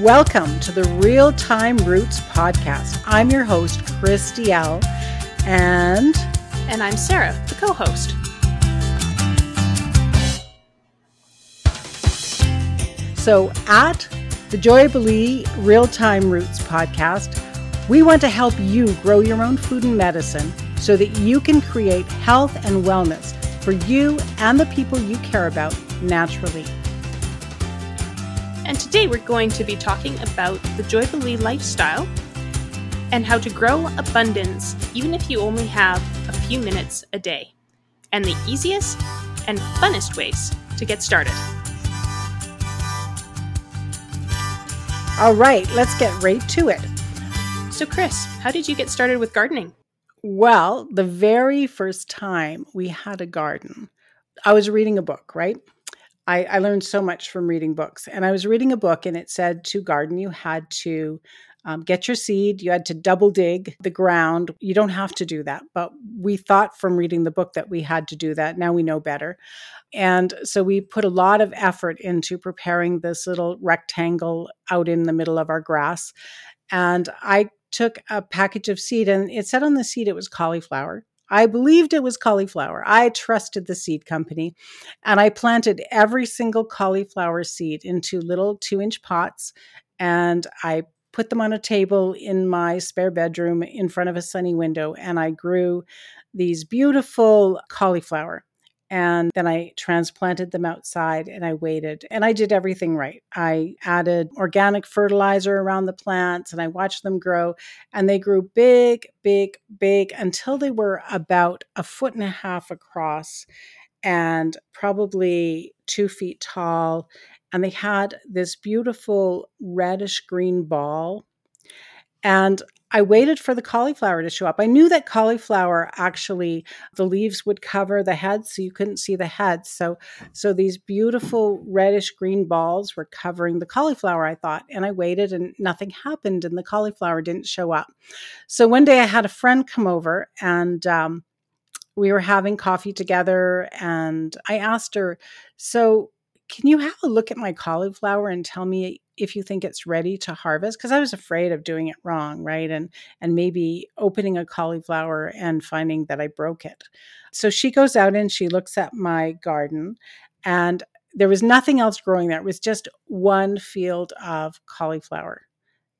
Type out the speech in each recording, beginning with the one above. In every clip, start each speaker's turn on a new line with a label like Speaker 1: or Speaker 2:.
Speaker 1: Welcome to the Real Time Roots podcast. I'm your host, Chris Dalziel And
Speaker 2: And I'm Sarah, the co host.
Speaker 1: so at the Joy Real Time Roots podcast, we want to help you grow your own food and medicine so that you can create health and wellness for you and the people you care about naturally.
Speaker 2: Today we're going to be talking about the Joybilee lifestyle and how to grow abundance even if you only have a few minutes a day, and the easiest and funnest ways to get started.
Speaker 1: All right, let's get right to it.
Speaker 2: So, Chris, how did you get started with gardening?
Speaker 1: Well, the very first time we had a garden, I was reading a book, right? I, I, learned so much from reading books. And I was reading a book, and it said to garden, you had to um, get your seed, you had to double dig the ground. You don't have to do that. But we thought from reading the book that we had to do that. Now we know better. And so we put a lot of effort into preparing this little rectangle out in the middle of our grass. And I took a package of seed, and it said on the seed it was cauliflower. I believed it was cauliflower. I trusted the seed company and I planted every single cauliflower seed into little two inch pots and I put them on a table in my spare bedroom in front of a sunny window and I grew these beautiful cauliflower. And then I transplanted them outside and I waited and I did everything right. I added organic fertilizer around the plants and I watched them grow. And they grew big, big, big until they were about a foot and a half across and probably two feet tall. And they had this beautiful reddish green ball. And I waited for the cauliflower to show up. I knew that cauliflower actually the leaves would cover the head so you couldn't see the head. So so these beautiful reddish green balls were covering the cauliflower I thought and I waited and nothing happened and the cauliflower didn't show up. So one day I had a friend come over and um, we were having coffee together and I asked her, "So can you have a look at my cauliflower and tell me if you think it's ready to harvest because i was afraid of doing it wrong right and and maybe opening a cauliflower and finding that i broke it. So she goes out and she looks at my garden and there was nothing else growing there. It was just one field of cauliflower.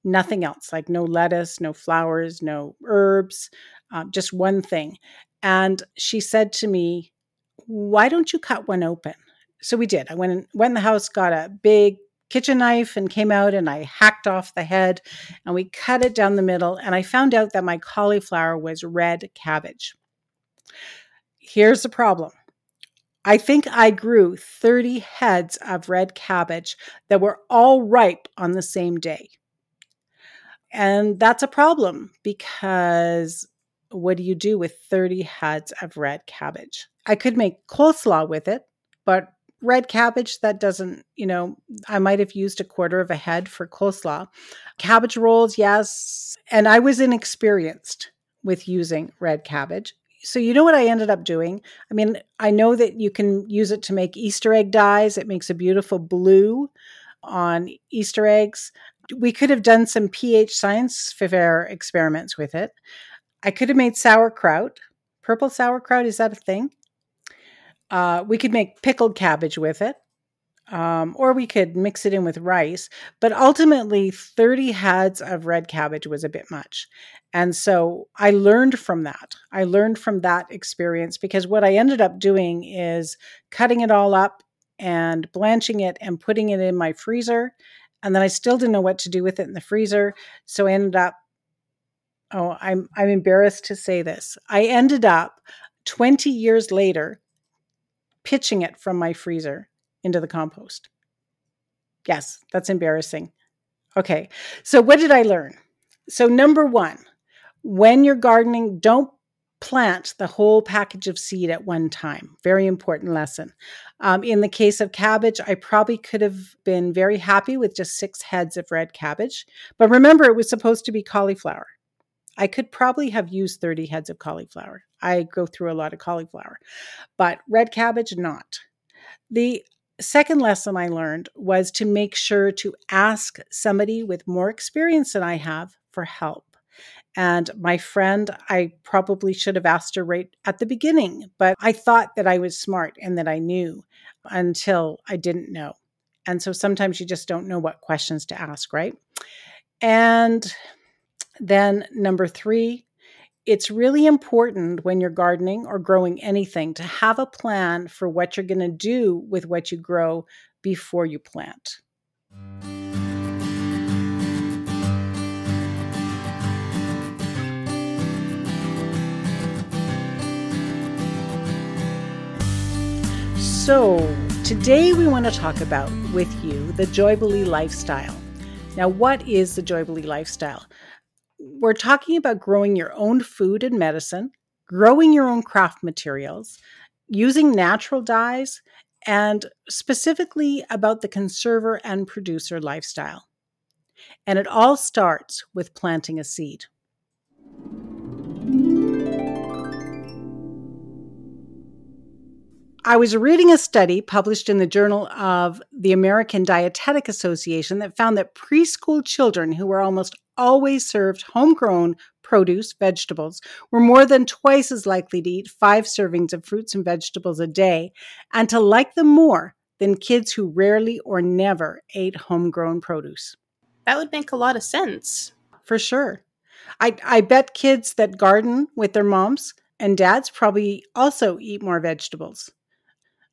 Speaker 1: Nothing else like no lettuce no flowers no herbs um, just one thing. And she said to me why don't you cut one open? So we did. I went in, went in the house got a big kitchen knife and came out and I hacked off the head and we cut it down the middle. And I found out that my cauliflower was red cabbage. Here's the problem I think I grew 30 heads of red cabbage that were all ripe on the same day. And that's a problem because what do you do with 30 heads of red cabbage? I could make coleslaw with it, but red cabbage that doesn't you know i might have used a quarter of a head for coleslaw. Cabbage rolls yes and i was inexperienced with using red cabbage. So you know what i ended up doing? I mean i know that you can use it to make easter egg dyes. It makes a beautiful blue on easter eggs. We could have done some ph science fair experiments with it. I could have made sauerkraut purple sauerkraut is that a thing uh, we could make pickled cabbage with it, um, or we could mix it in with rice. But ultimately, 30 heads of red cabbage was a bit much. And so I learned from that. I learned from that experience because what I ended up doing is cutting it all up and blanching it and putting it in my freezer. And then I still didn't know what to do with it in the freezer. So I ended up, oh, I'm, I'm embarrassed to say this. I ended up 20 years later pitching it from my freezer into the compost. Yes, that's embarrassing. Okay, so what did I learn? So, number one, when you're gardening, don't plant the whole package of seed at one time. Very important lesson. Um, in the case of cabbage, I probably could have been very happy with just six heads of red cabbage. But remember, it was supposed to be cauliflower. I could probably have used 30 heads of cauliflower. I go through a lot of cauliflower, but red cabbage, not. The second lesson I learned was to make sure to ask somebody with more experience than I have for help. And my friend, I probably should have asked her right at the beginning, but I thought that I was smart and that I knew until I didn't know. And so sometimes you just don't know what questions to ask, right? And then number three, it's really important when you're gardening or growing anything to have a plan for what you're going to do with what you grow before you plant. So, today we want to talk about with you the Joybilee lifestyle. Now, what is the Joybilee lifestyle? We're talking about growing your own food and medicine, growing your own craft materials, using natural dyes, and specifically about the conserver and producer lifestyle. And it all starts with planting a seed. I was reading a study published in the Journal of the American Dietetic Association that found that preschool children who were almost always served homegrown produce, vegetables, were more than twice as likely to eat five servings of fruits and vegetables a day and to like them more than kids who rarely or never ate homegrown produce.
Speaker 2: That would make a lot of sense.
Speaker 1: For sure. I, I bet kids that garden with their moms and dads probably also eat more vegetables.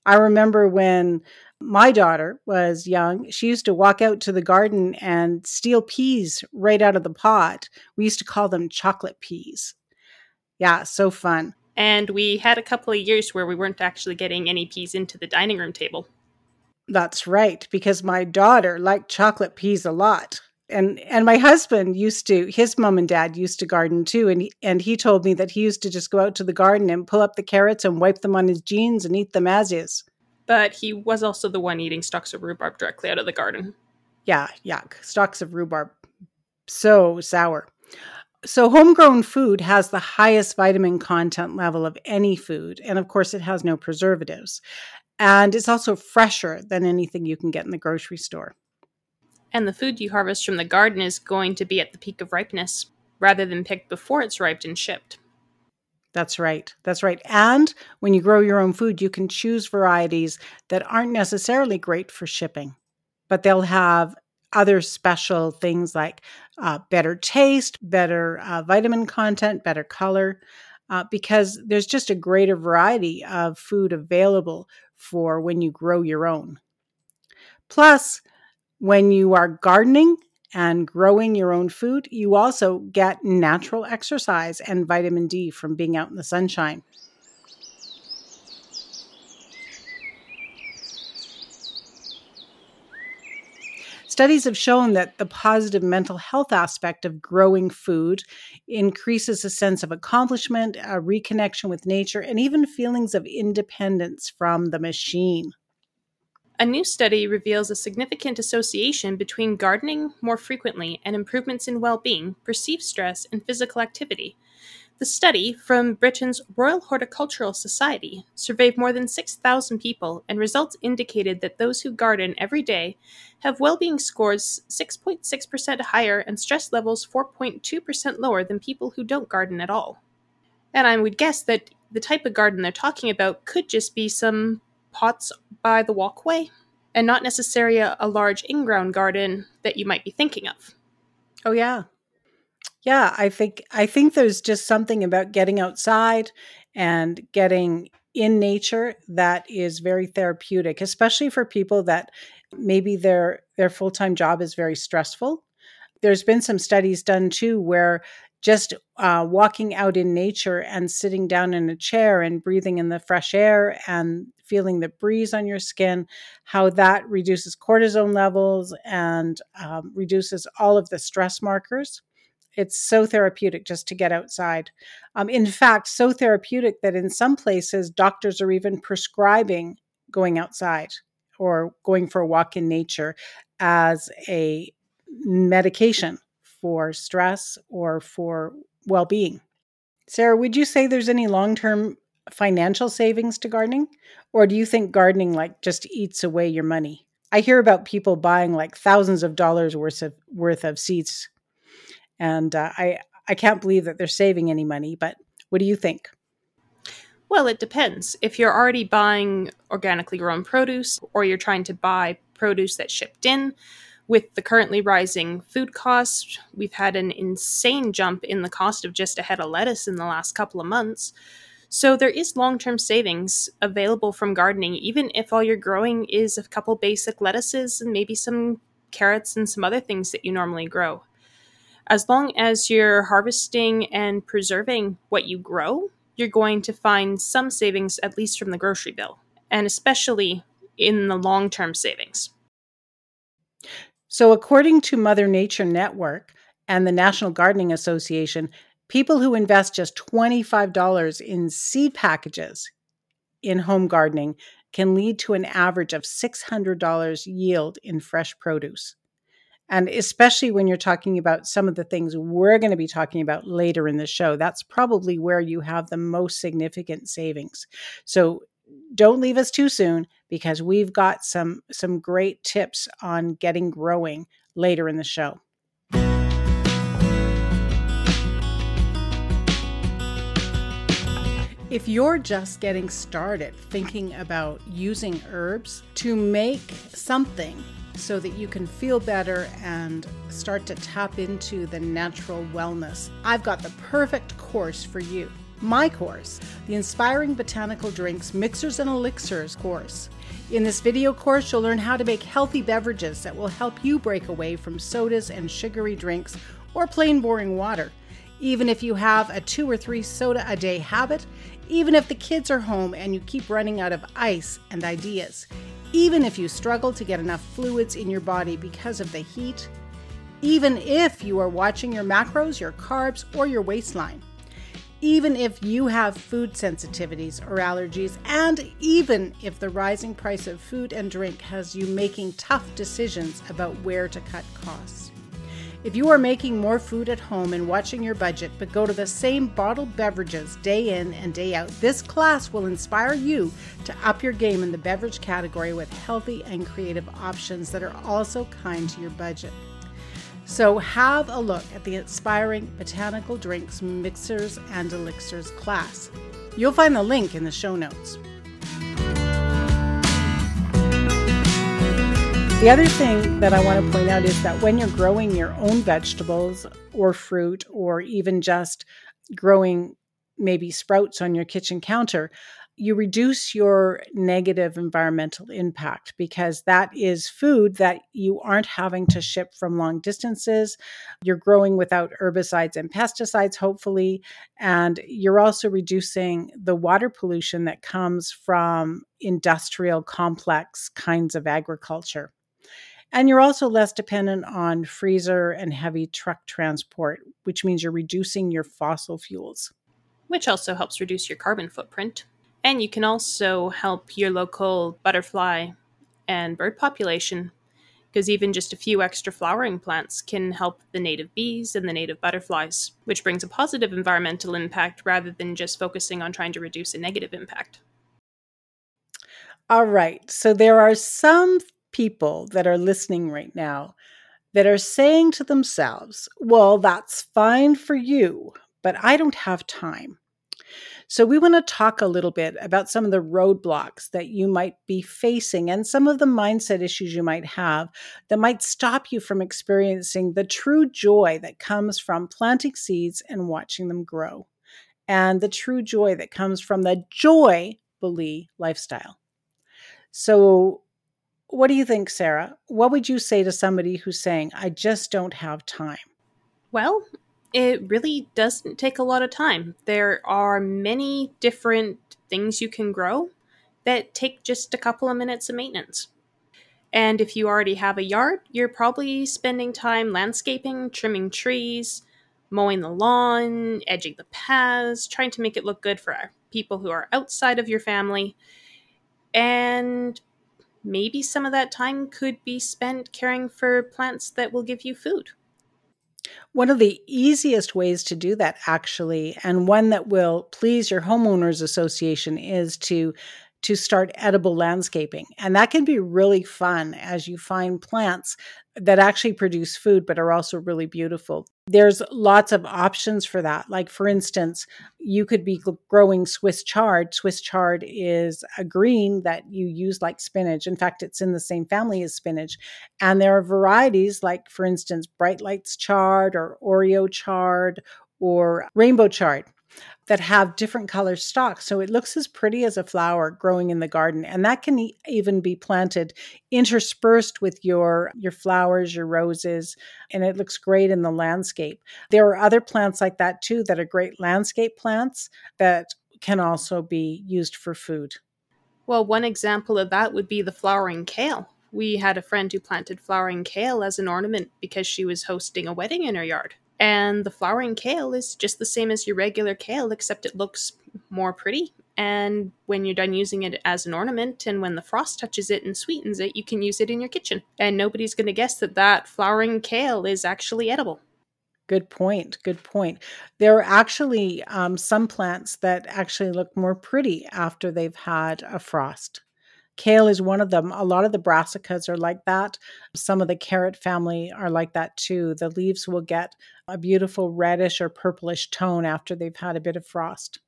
Speaker 1: I remember when my daughter was young, she used to walk out to the garden and steal peas right out of the pot. We used to call them chocolate peas. Yeah, so fun.
Speaker 2: And we had a couple of years where we weren't actually getting any peas into the dining room table.
Speaker 1: That's right, because my daughter liked chocolate peas a lot. And and my husband used to his mom and dad used to garden too and he, and he told me that he used to just go out to the garden and pull up the carrots and wipe them on his jeans and eat them as is
Speaker 2: but he was also the one eating stalks of rhubarb directly out of the garden.
Speaker 1: Yeah, yuck. Stalks of rhubarb. So sour. So, homegrown food has the highest vitamin content level of any food. And of course, it has no preservatives. And it's also fresher than anything you can get in the grocery store.
Speaker 2: And the food you harvest from the garden is going to be at the peak of ripeness rather than picked before it's ripe and shipped.
Speaker 1: That's right. That's right. And when you grow your own food, you can choose varieties that aren't necessarily great for shipping, but they'll have other special things like uh, better taste, better uh, vitamin content, better color, uh, because there's just a greater variety of food available for when you grow your own. Plus, when you are gardening, and growing your own food, you also get natural exercise and vitamin D from being out in the sunshine. Studies have shown that the positive mental health aspect of growing food increases a sense of accomplishment, a reconnection with nature, and even feelings of independence from the machine.
Speaker 2: A new study reveals a significant association between gardening more frequently and improvements in well being, perceived stress, and physical activity. The study, from Britain's Royal Horticultural Society, surveyed more than 6,000 people, and results indicated that those who garden every day have well being scores 6.6% higher and stress levels 4.2% lower than people who don't garden at all. And I would guess that the type of garden they're talking about could just be some pots by the walkway and not necessarily a, a large in-ground garden that you might be thinking of.
Speaker 1: Oh yeah. Yeah, I think I think there's just something about getting outside and getting in nature that is very therapeutic, especially for people that maybe their their full-time job is very stressful. There's been some studies done too where just uh, walking out in nature and sitting down in a chair and breathing in the fresh air and feeling the breeze on your skin, how that reduces cortisone levels and um, reduces all of the stress markers. It's so therapeutic just to get outside. Um, in fact, so therapeutic that in some places, doctors are even prescribing going outside or going for a walk in nature as a medication for stress or for well being. Sarah, would you say there's any long term financial savings to gardening? Or do you think gardening like just eats away your money? I hear about people buying like thousands of dollars worth of worth of seeds, and uh, I I can't believe that they're saving any money. But what do you think?
Speaker 2: Well, it depends. If you're already buying organically grown produce, or you're trying to buy produce that's shipped in, with the currently rising food costs, we've had an insane jump in the cost of just a head of lettuce in the last couple of months. So there is long-term savings available from gardening, even if all you're growing is a couple basic lettuces and maybe some carrots and some other things that you normally grow. As long as you're harvesting and preserving what you grow, you're going to find some savings, at least from the grocery bill, and especially in the long term savings.
Speaker 1: So, according to Mother Nature Network and the National Gardening Association, people who invest just $25 in seed packages in home gardening can lead to an average of $600 yield in fresh produce. And especially when you're talking about some of the things we're going to be talking about later in the show, that's probably where you have the most significant savings. So don't leave us too soon because we've got some some great tips on getting growing later in the show. If you're just getting started thinking about using herbs to make something so that you can feel better and start to tap into the natural wellness, I've got the perfect course for you. My course, the Inspiring Botanical Drinks Mixers and Elixirs course. In this video course, you'll learn how to make healthy beverages that will help you break away from sodas and sugary drinks or plain boring water. Even if you have a two or three soda a day habit, even if the kids are home and you keep running out of ice and ideas, even if you struggle to get enough fluids in your body because of the heat, even if you are watching your macros, your carbs, or your waistline, even if you have food sensitivities or allergies, and even if the rising price of food and drink has you making tough decisions about where to cut costs. If you are making more food at home and watching your budget, but go to the same bottled beverages day in and day out, this class will inspire you to up your game in the beverage category with healthy and creative options that are also kind to your budget. So, have a look at the Inspiring Botanical Drinks Mixers and Elixirs class. You'll find the link in the show notes. The other thing that I want to point out is that when you're growing your own vegetables or fruit, or even just growing maybe sprouts on your kitchen counter, you reduce your negative environmental impact because that is food that you aren't having to ship from long distances. You're growing without herbicides and pesticides, hopefully. And you're also reducing the water pollution that comes from industrial complex kinds of agriculture. And you're also less dependent on freezer and heavy truck transport, which means you're reducing your fossil fuels.
Speaker 2: Which also helps reduce your carbon footprint. And you can also help your local butterfly and bird population because even just a few extra flowering plants can help the native bees and the native butterflies, which brings a positive environmental impact rather than just focusing on trying to reduce a negative impact.
Speaker 1: All right. So there are some people that are listening right now that are saying to themselves, well, that's fine for you, but I don't have time. So, we want to talk a little bit about some of the roadblocks that you might be facing and some of the mindset issues you might have that might stop you from experiencing the true joy that comes from planting seeds and watching them grow, and the true joy that comes from the joy Bully lifestyle. So, what do you think, Sarah? What would you say to somebody who's saying, I just don't have time?
Speaker 2: Well, it really doesn't take a lot of time. There are many different things you can grow that take just a couple of minutes of maintenance. And if you already have a yard, you're probably spending time landscaping, trimming trees, mowing the lawn, edging the paths, trying to make it look good for people who are outside of your family. And maybe some of that time could be spent caring for plants that will give you food.
Speaker 1: One of the easiest ways to do that, actually, and one that will please your homeowners association, is to to start edible landscaping. And that can be really fun as you find plants that actually produce food but are also really beautiful. There's lots of options for that. Like, for instance, you could be growing Swiss chard. Swiss chard is a green that you use like spinach. In fact, it's in the same family as spinach. And there are varieties, like, for instance, Bright Lights chard or Oreo chard or rainbow chard that have different color stalks. So it looks as pretty as a flower growing in the garden. And that can even be planted interspersed with your, your flowers, your roses, and it looks great in the landscape. There are other plants like that too that are great landscape plants that can also be used for food.
Speaker 2: Well, one example of that would be the flowering kale. We had a friend who planted flowering kale as an ornament because she was hosting a wedding in her yard. And the flowering kale is just the same as your regular kale, except it looks more pretty. And when you're done using it as an ornament, and when the frost touches it and sweetens it, you can use it in your kitchen. And nobody's going to guess that that flowering kale is actually edible.
Speaker 1: Good point. Good point. There are actually um, some plants that actually look more pretty after they've had a frost. Kale is one of them. A lot of the brassicas are like that. Some of the carrot family are like that too. The leaves will get a beautiful reddish or purplish tone after they've had a bit of frost.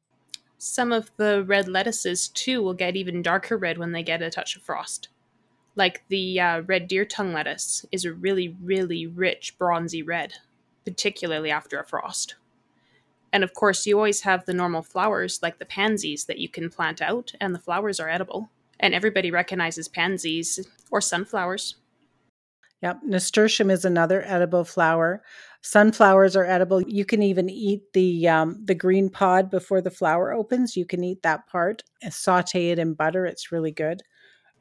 Speaker 2: Some of the red lettuces too will get even darker red when they get a touch of frost. Like the uh, red deer tongue lettuce is a really, really rich bronzy red, particularly after a frost. And of course, you always have the normal flowers like the pansies that you can plant out, and the flowers are edible and everybody recognizes pansies or sunflowers.
Speaker 1: Yep, nasturtium is another edible flower. Sunflowers are edible. You can even eat the um, the green pod before the flower opens. You can eat that part and saute it in butter. It's really good.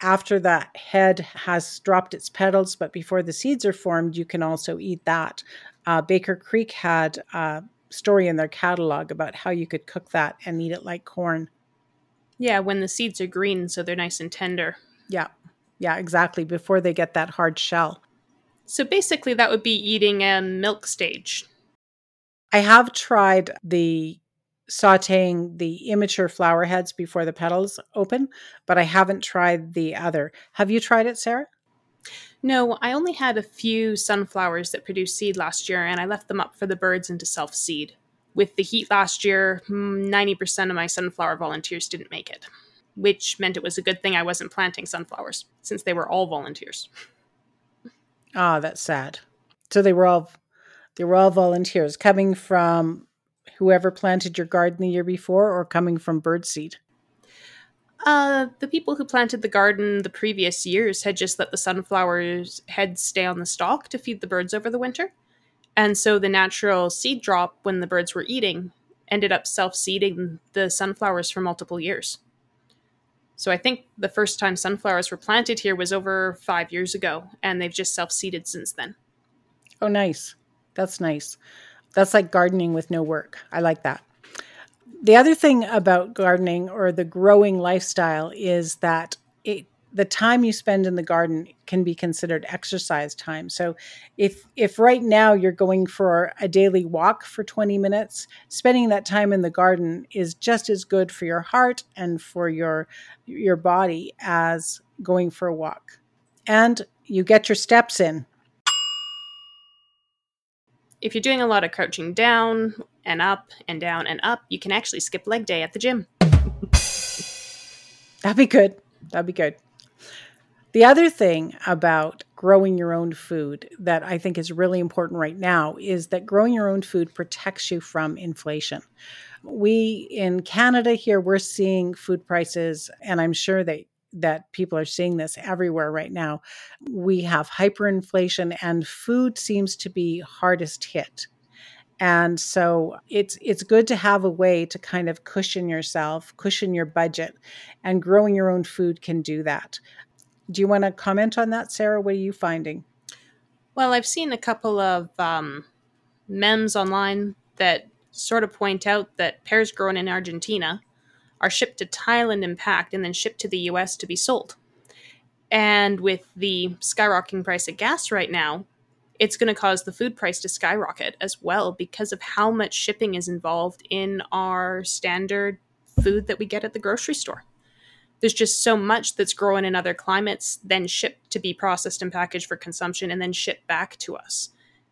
Speaker 1: After that head has dropped its petals, but before the seeds are formed, you can also eat that. Uh, Baker Creek had a story in their catalog about how you could cook that and eat it like corn.
Speaker 2: Yeah, when the seeds are green, so they're nice and tender.
Speaker 1: Yeah, yeah, exactly. Before they get that hard shell.
Speaker 2: So basically, that would be eating a milk stage.
Speaker 1: I have tried the sauteing the immature flower heads before the petals open, but I haven't tried the other. Have you tried it, Sarah?
Speaker 2: No, I only had a few sunflowers that produced seed last year, and I left them up for the birds and to self seed with the heat last year, 90% of my sunflower volunteers didn't make it, which meant it was a good thing I wasn't planting sunflowers since they were all volunteers.
Speaker 1: Ah, oh, that's sad. So they were all they were all volunteers coming from whoever planted your garden the year before or coming from birdseed?
Speaker 2: Uh, the people who planted the garden the previous years had just let the sunflowers heads stay on the stalk to feed the birds over the winter. And so the natural seed drop, when the birds were eating, ended up self seeding the sunflowers for multiple years. So I think the first time sunflowers were planted here was over five years ago, and they've just self seeded since then.
Speaker 1: Oh, nice. That's nice. That's like gardening with no work. I like that. The other thing about gardening or the growing lifestyle is that it the time you spend in the garden can be considered exercise time. So if if right now you're going for a daily walk for 20 minutes, spending that time in the garden is just as good for your heart and for your your body as going for a walk. And you get your steps in.
Speaker 2: If you're doing a lot of crouching down and up and down and up, you can actually skip leg day at the gym.
Speaker 1: That'd be good. That'd be good. The other thing about growing your own food that I think is really important right now is that growing your own food protects you from inflation. We in Canada here, we're seeing food prices, and I'm sure that that people are seeing this everywhere right now. We have hyperinflation and food seems to be hardest hit. And so it's it's good to have a way to kind of cushion yourself, cushion your budget, and growing your own food can do that. Do you want to comment on that, Sarah? What are you finding?
Speaker 2: Well, I've seen a couple of um, memes online that sort of point out that pears grown in Argentina are shipped to Thailand and packed and then shipped to the US to be sold. And with the skyrocketing price of gas right now, it's going to cause the food price to skyrocket as well because of how much shipping is involved in our standard food that we get at the grocery store. There's just so much that's grown in other climates, then shipped to be processed and packaged for consumption, and then shipped back to us.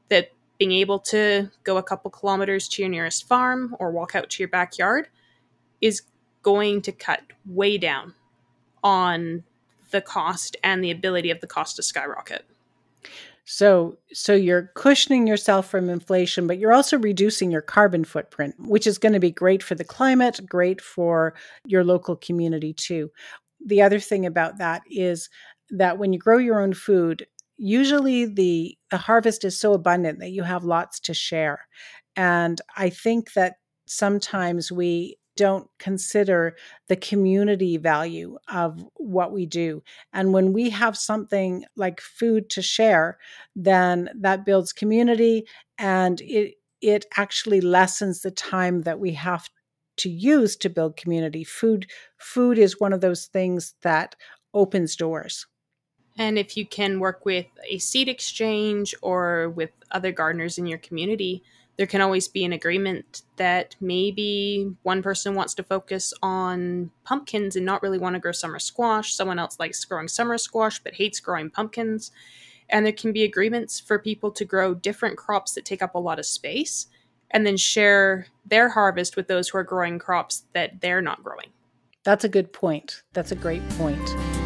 Speaker 2: That being able to go a couple kilometers to your nearest farm or walk out to your backyard is going to cut way down on the cost and the ability of the cost to skyrocket.
Speaker 1: So so you're cushioning yourself from inflation, but you're also reducing your carbon footprint, which is going to be great for the climate, great for your local community too. The other thing about that is that when you grow your own food, usually the the harvest is so abundant that you have lots to share. And I think that sometimes we don't consider the community value of what we do. And when we have something like food to share, then that builds community and it it actually lessens the time that we have to use to build community. Food food is one of those things that opens doors.
Speaker 2: And if you can work with a seed exchange or with other gardeners in your community, there can always be an agreement that maybe one person wants to focus on pumpkins and not really want to grow summer squash. Someone else likes growing summer squash but hates growing pumpkins. And there can be agreements for people to grow different crops that take up a lot of space and then share their harvest with those who are growing crops that they're not growing.
Speaker 1: That's a good point. That's a great point.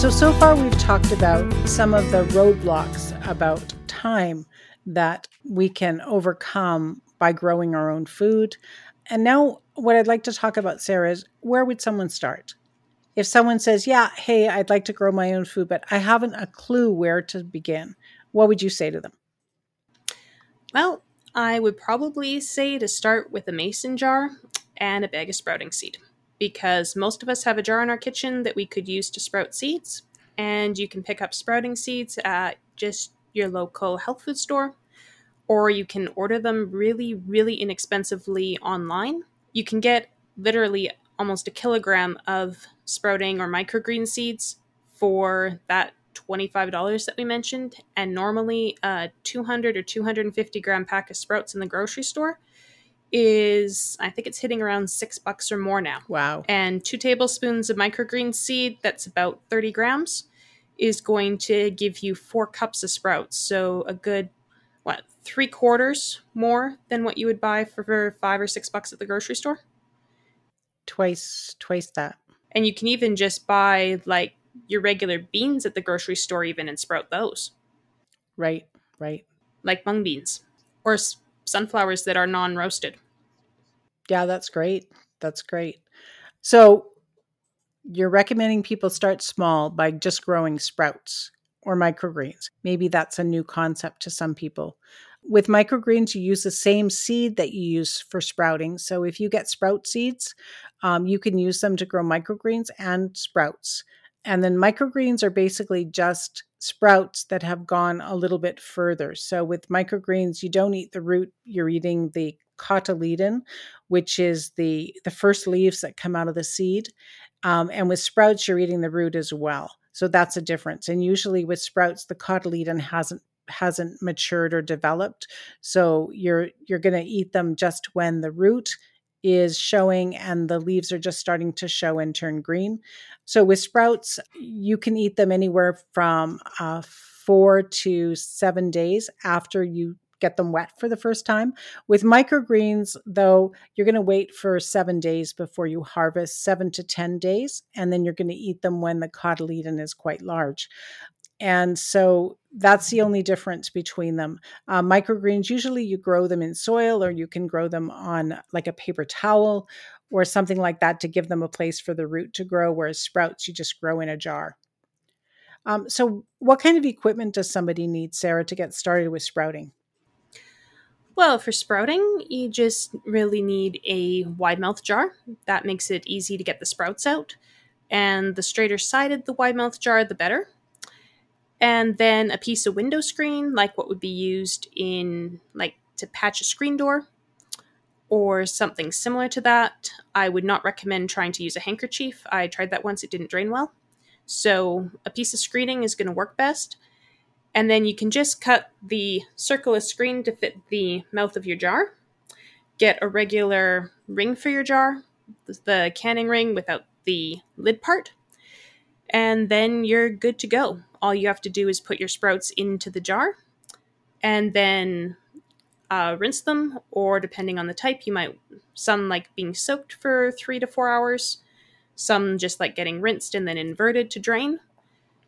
Speaker 1: So, so far we've talked about some of the roadblocks about time that we can overcome by growing our own food. And now, what I'd like to talk about, Sarah, is where would someone start? If someone says, Yeah, hey, I'd like to grow my own food, but I haven't a clue where to begin, what would you say to them?
Speaker 2: Well, I would probably say to start with a mason jar and a bag of sprouting seed because most of us have a jar in our kitchen that we could use to sprout seeds. And you can pick up sprouting seeds at just your local health food store, or you can order them really, really inexpensively online. You can get literally almost a kilogram of sprouting or microgreen seeds for that $25 that we mentioned. And normally, a 200 or 250 gram pack of sprouts in the grocery store is I think it's hitting around six bucks or more now.
Speaker 1: Wow.
Speaker 2: And two tablespoons of microgreen seed, that's about 30 grams, is going to give you four cups of sprouts. So a good, what, three quarters more than what you would buy for, five or six bucks at the grocery store?
Speaker 1: Twice, twice that.
Speaker 2: And you can even just buy like your regular beans at the grocery store, even and sprout those.
Speaker 1: Right, right.
Speaker 2: Like mung beans or sunflowers that are non roasted.
Speaker 1: Yeah, that's great. That's great. So you're recommending people start small by just growing sprouts or microgreens. Maybe that's a new concept to some people. With microgreens, you use the same seed that you use for sprouting. So if you get sprout seeds, um, you can use them to grow microgreens and sprouts. And then microgreens are basically just sprouts that have gone a little bit further. So with microgreens, you don't eat the root, you're eating the cotyledon, which is the the first leaves that come out of the seed. Um, and with sprouts, you're eating the root as well. So that's a difference. And usually with sprouts, the cotyledon hasn't hasn't matured or developed. So you're you're going to eat them just when the root is showing and the leaves are just starting to show and turn green. So with sprouts, you can eat them anywhere from uh, four to seven days after you get them wet for the first time. With microgreens, though, you're going to wait for seven days before you harvest, seven to 10 days, and then you're going to eat them when the cotyledon is quite large. And so that's the only difference between them. Uh, microgreens, usually you grow them in soil or you can grow them on like a paper towel or something like that to give them a place for the root to grow, whereas sprouts, you just grow in a jar. Um, so, what kind of equipment does somebody need, Sarah, to get started with sprouting?
Speaker 2: Well, for sprouting, you just really need a wide mouth jar. That makes it easy to get the sprouts out. And the straighter sided the wide mouth jar, the better and then a piece of window screen like what would be used in like to patch a screen door or something similar to that. I would not recommend trying to use a handkerchief. I tried that once, it didn't drain well. So, a piece of screening is going to work best. And then you can just cut the circle of screen to fit the mouth of your jar. Get a regular ring for your jar, the canning ring without the lid part. And then you're good to go. All you have to do is put your sprouts into the jar and then uh, rinse them, or depending on the type, you might some like being soaked for three to four hours, some just like getting rinsed and then inverted to drain.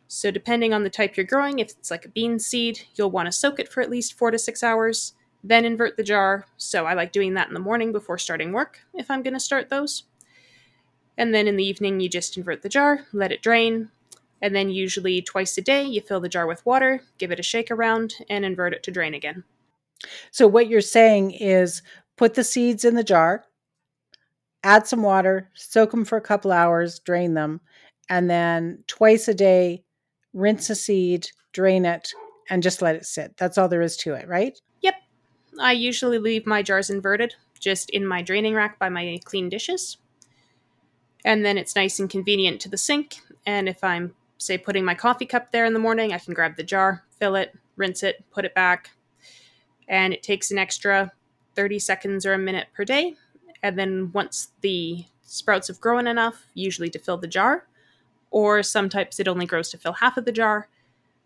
Speaker 2: So, depending on the type you're growing, if it's like a bean seed, you'll want to soak it for at least four to six hours, then invert the jar. So, I like doing that in the morning before starting work if I'm going to start those. And then in the evening, you just invert the jar, let it drain, and then usually twice a day, you fill the jar with water, give it a shake around, and invert it to drain again.
Speaker 1: So, what you're saying is put the seeds in the jar, add some water, soak them for a couple hours, drain them, and then twice a day, rinse a seed, drain it, and just let it sit. That's all there is to it, right?
Speaker 2: Yep. I usually leave my jars inverted, just in my draining rack by my clean dishes. And then it's nice and convenient to the sink. And if I'm, say, putting my coffee cup there in the morning, I can grab the jar, fill it, rinse it, put it back. And it takes an extra 30 seconds or a minute per day. And then once the sprouts have grown enough, usually to fill the jar, or some types it only grows to fill half of the jar,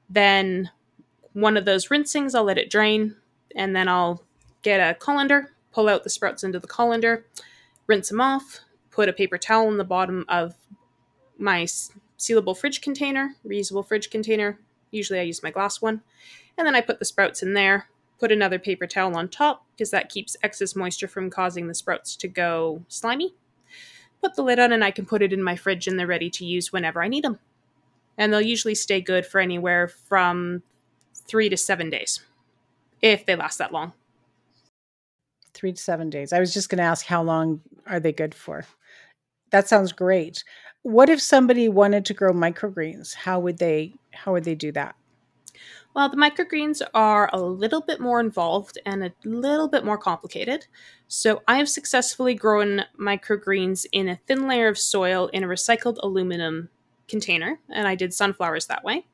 Speaker 2: then one of those rinsings, I'll let it drain, and then I'll get a colander, pull out the sprouts into the colander, rinse them off, put a paper towel in the bottom of my sealable fridge container, reusable fridge container. Usually I use my glass one. And then I put the sprouts in there, put another paper towel on top because that keeps excess moisture from causing the sprouts to go slimy. Put the lid on and I can put it in my fridge and they're ready to use whenever I need them. And they'll usually stay good for anywhere from three to seven days if they last that long.
Speaker 1: Three to seven days. I was just going to ask how long are they good for? That sounds great. What if somebody wanted to grow microgreens? How would they how would they do that?
Speaker 2: Well, the microgreens are a little bit more involved and a little bit more complicated. So, I have successfully grown microgreens in a thin layer of soil in a recycled aluminum container, and I did sunflowers that way.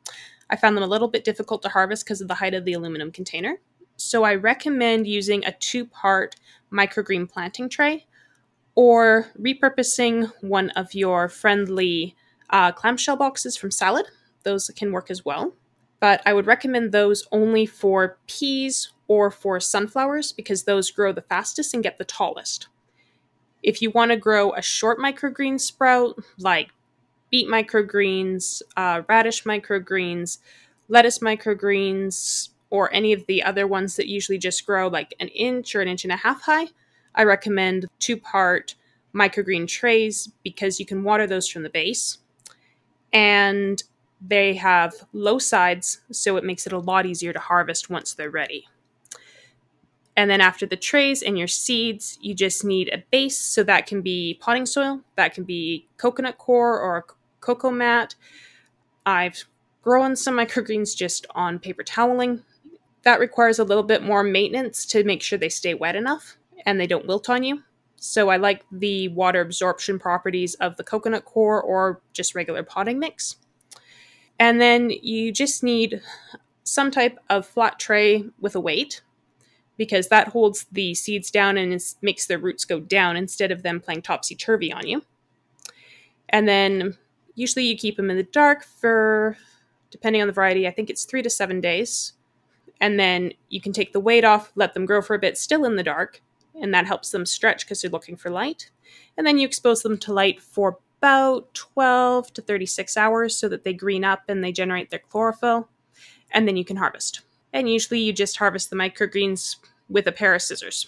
Speaker 2: I found them a little bit difficult to harvest because of the height of the aluminum container. So, I recommend using a two part microgreen planting tray or repurposing one of your friendly uh, clamshell boxes from salad. Those can work as well. But I would recommend those only for peas or for sunflowers because those grow the fastest and get the tallest. If you want to grow a short microgreen sprout like beet microgreens, uh, radish microgreens, lettuce microgreens, or any of the other ones that usually just grow like an inch or an inch and a half high, I recommend two part microgreen trays because you can water those from the base. And they have low sides, so it makes it a lot easier to harvest once they're ready. And then after the trays and your seeds, you just need a base. So that can be potting soil, that can be coconut coir or cocoa mat. I've grown some microgreens just on paper toweling. That requires a little bit more maintenance to make sure they stay wet enough and they don't wilt on you. So I like the water absorption properties of the coconut coir or just regular potting mix. And then you just need some type of flat tray with a weight because that holds the seeds down and makes their roots go down instead of them playing topsy turvy on you. And then usually you keep them in the dark for, depending on the variety, I think it's three to seven days. And then you can take the weight off, let them grow for a bit still in the dark, and that helps them stretch because they're looking for light. And then you expose them to light for about 12 to 36 hours so that they green up and they generate their chlorophyll. And then you can harvest. And usually you just harvest the microgreens with a pair of scissors.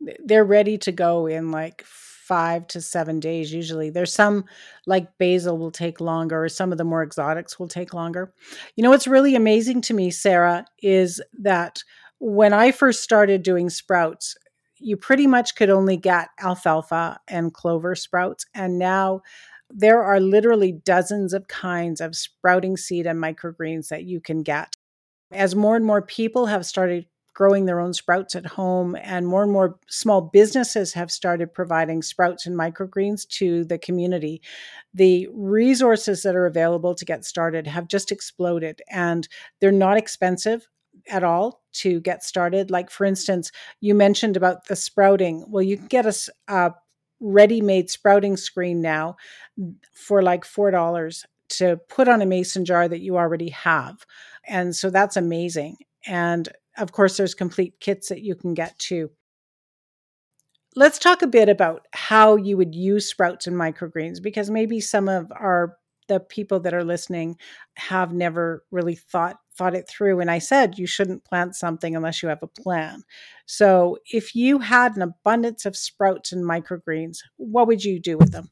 Speaker 1: They're ready to go in like five to seven days usually. There's some like basil will take longer, or some of the more exotics will take longer. You know what's really amazing to me, Sarah, is that when I first started doing sprouts, you pretty much could only get alfalfa and clover sprouts. And now there are literally dozens of kinds of sprouting seed and microgreens that you can get. As more and more people have started growing their own sprouts at home, and more and more small businesses have started providing sprouts and microgreens to the community. The resources that are available to get started have just exploded, and they're not expensive at all to get started. Like, for instance, you mentioned about the sprouting. Well, you can get a, a ready made sprouting screen now for like $4 to put on a mason jar that you already have. And so that's amazing. And of course, there's complete kits that you can get too. Let's talk a bit about how you would use sprouts and microgreens because maybe some of our the people that are listening have never really thought thought it through and i said you shouldn't plant something unless you have a plan. So if you had an abundance of sprouts and microgreens what would you do with them?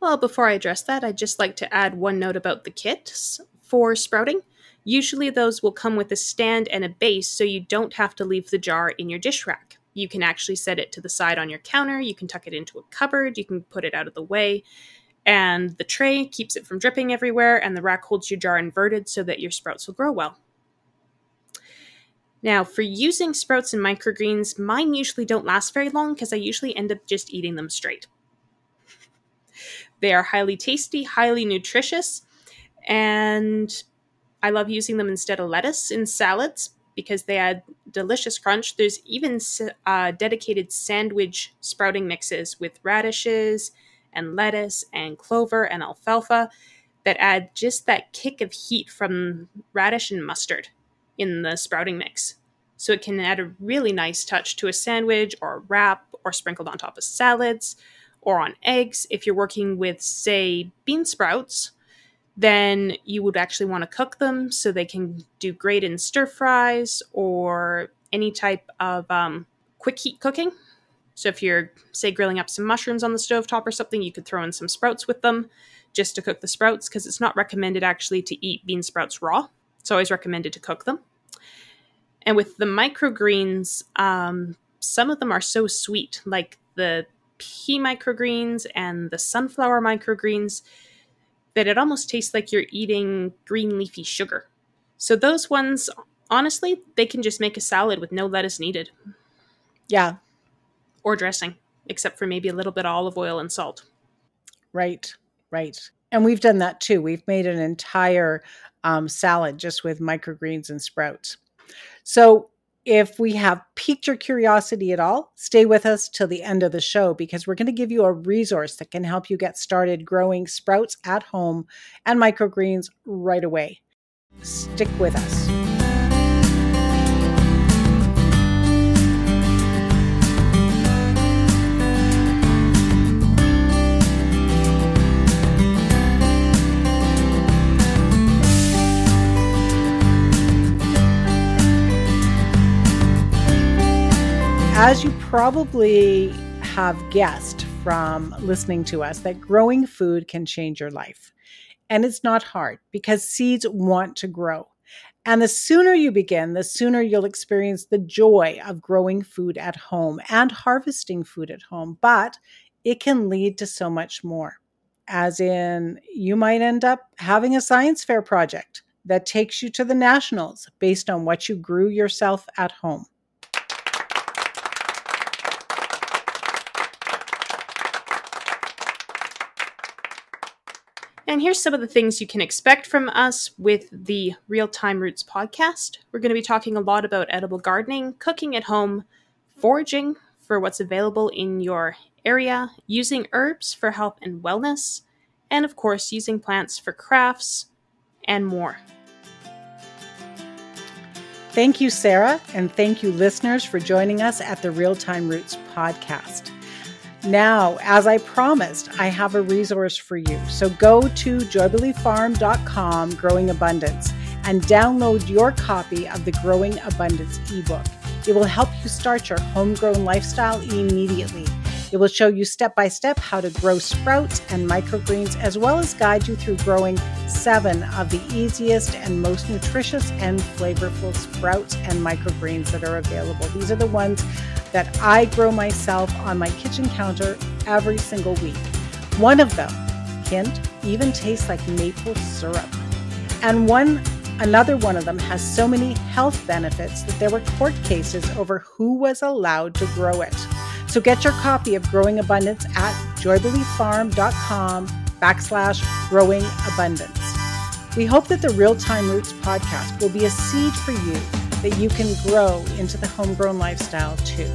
Speaker 2: Well before i address that i'd just like to add one note about the kits for sprouting. Usually those will come with a stand and a base so you don't have to leave the jar in your dish rack. You can actually set it to the side on your counter you can tuck it into a cupboard you can put it out of the way and the tray keeps it from dripping everywhere, and the rack holds your jar inverted so that your sprouts will grow well. Now, for using sprouts and microgreens, mine usually don't last very long because I usually end up just eating them straight. They are highly tasty, highly nutritious, and I love using them instead of lettuce in salads because they add delicious crunch. There's even uh, dedicated sandwich sprouting mixes with radishes and lettuce and clover and alfalfa that add just that kick of heat from radish and mustard in the sprouting mix. So it can add a really nice touch to a sandwich or a wrap or sprinkled on top of salads or on eggs. If you're working with, say, bean sprouts, then you would actually want to cook them so they can do great in stir fries or any type of um, quick heat cooking. So if you're, say, grilling up some mushrooms on the stove top or something, you could throw in some sprouts with them just to cook the sprouts because it's not recommended actually to eat bean sprouts raw. It's always recommended to cook them. And with the microgreens, um, some of them are so sweet, like the pea microgreens and the sunflower microgreens, that it almost tastes like you're eating green leafy sugar. So those ones, honestly, they can just make a salad with no lettuce needed.
Speaker 1: Yeah,
Speaker 2: or dressing, except for maybe a little bit of olive oil and salt.
Speaker 1: Right, right. And we've done that too. We've made an entire um, salad just with microgreens and sprouts. So if we have piqued your curiosity at all, stay with us till the end of the show because we're going to give you a resource that can help you get started growing sprouts at home and microgreens right away. Stick with us. As you probably have guessed from listening to us, that growing food can change your life. And it's not hard because seeds want to grow. And the sooner you begin, the sooner you'll experience the joy of growing food at home and harvesting food at home. But it can lead to so much more. As in, you might end up having a science fair project that takes you to the nationals based on what you grew yourself at home.
Speaker 2: And here's some of the things you can expect from us with the Real Time Roots podcast. We're going to be talking a lot about edible gardening, cooking at home, foraging for what's available in your area, using herbs for health and wellness, and of course, using plants for crafts and more.
Speaker 1: Thank you, Sarah, and thank you, listeners, for joining us at the Real Time Roots podcast. Now, as I promised, I have a resource for you. So go to joybileefarm.com, Growing Abundance, and download your copy of the Growing Abundance ebook. It will help you start your homegrown lifestyle immediately. It will show you step by step how to grow sprouts and microgreens, as well as guide you through growing seven of the easiest and most nutritious and flavorful sprouts and microgreens that are available. These are the ones that I grow myself on my kitchen counter every single week. One of them, hint, even tastes like maple syrup. And one Another one of them has so many health benefits that there were court cases over who was allowed to grow it. So get your copy of Growing Abundance at joybileefarm.com backslash growing abundance. We hope that the Real Time Roots podcast will be a seed for you that you can grow into the homegrown lifestyle too.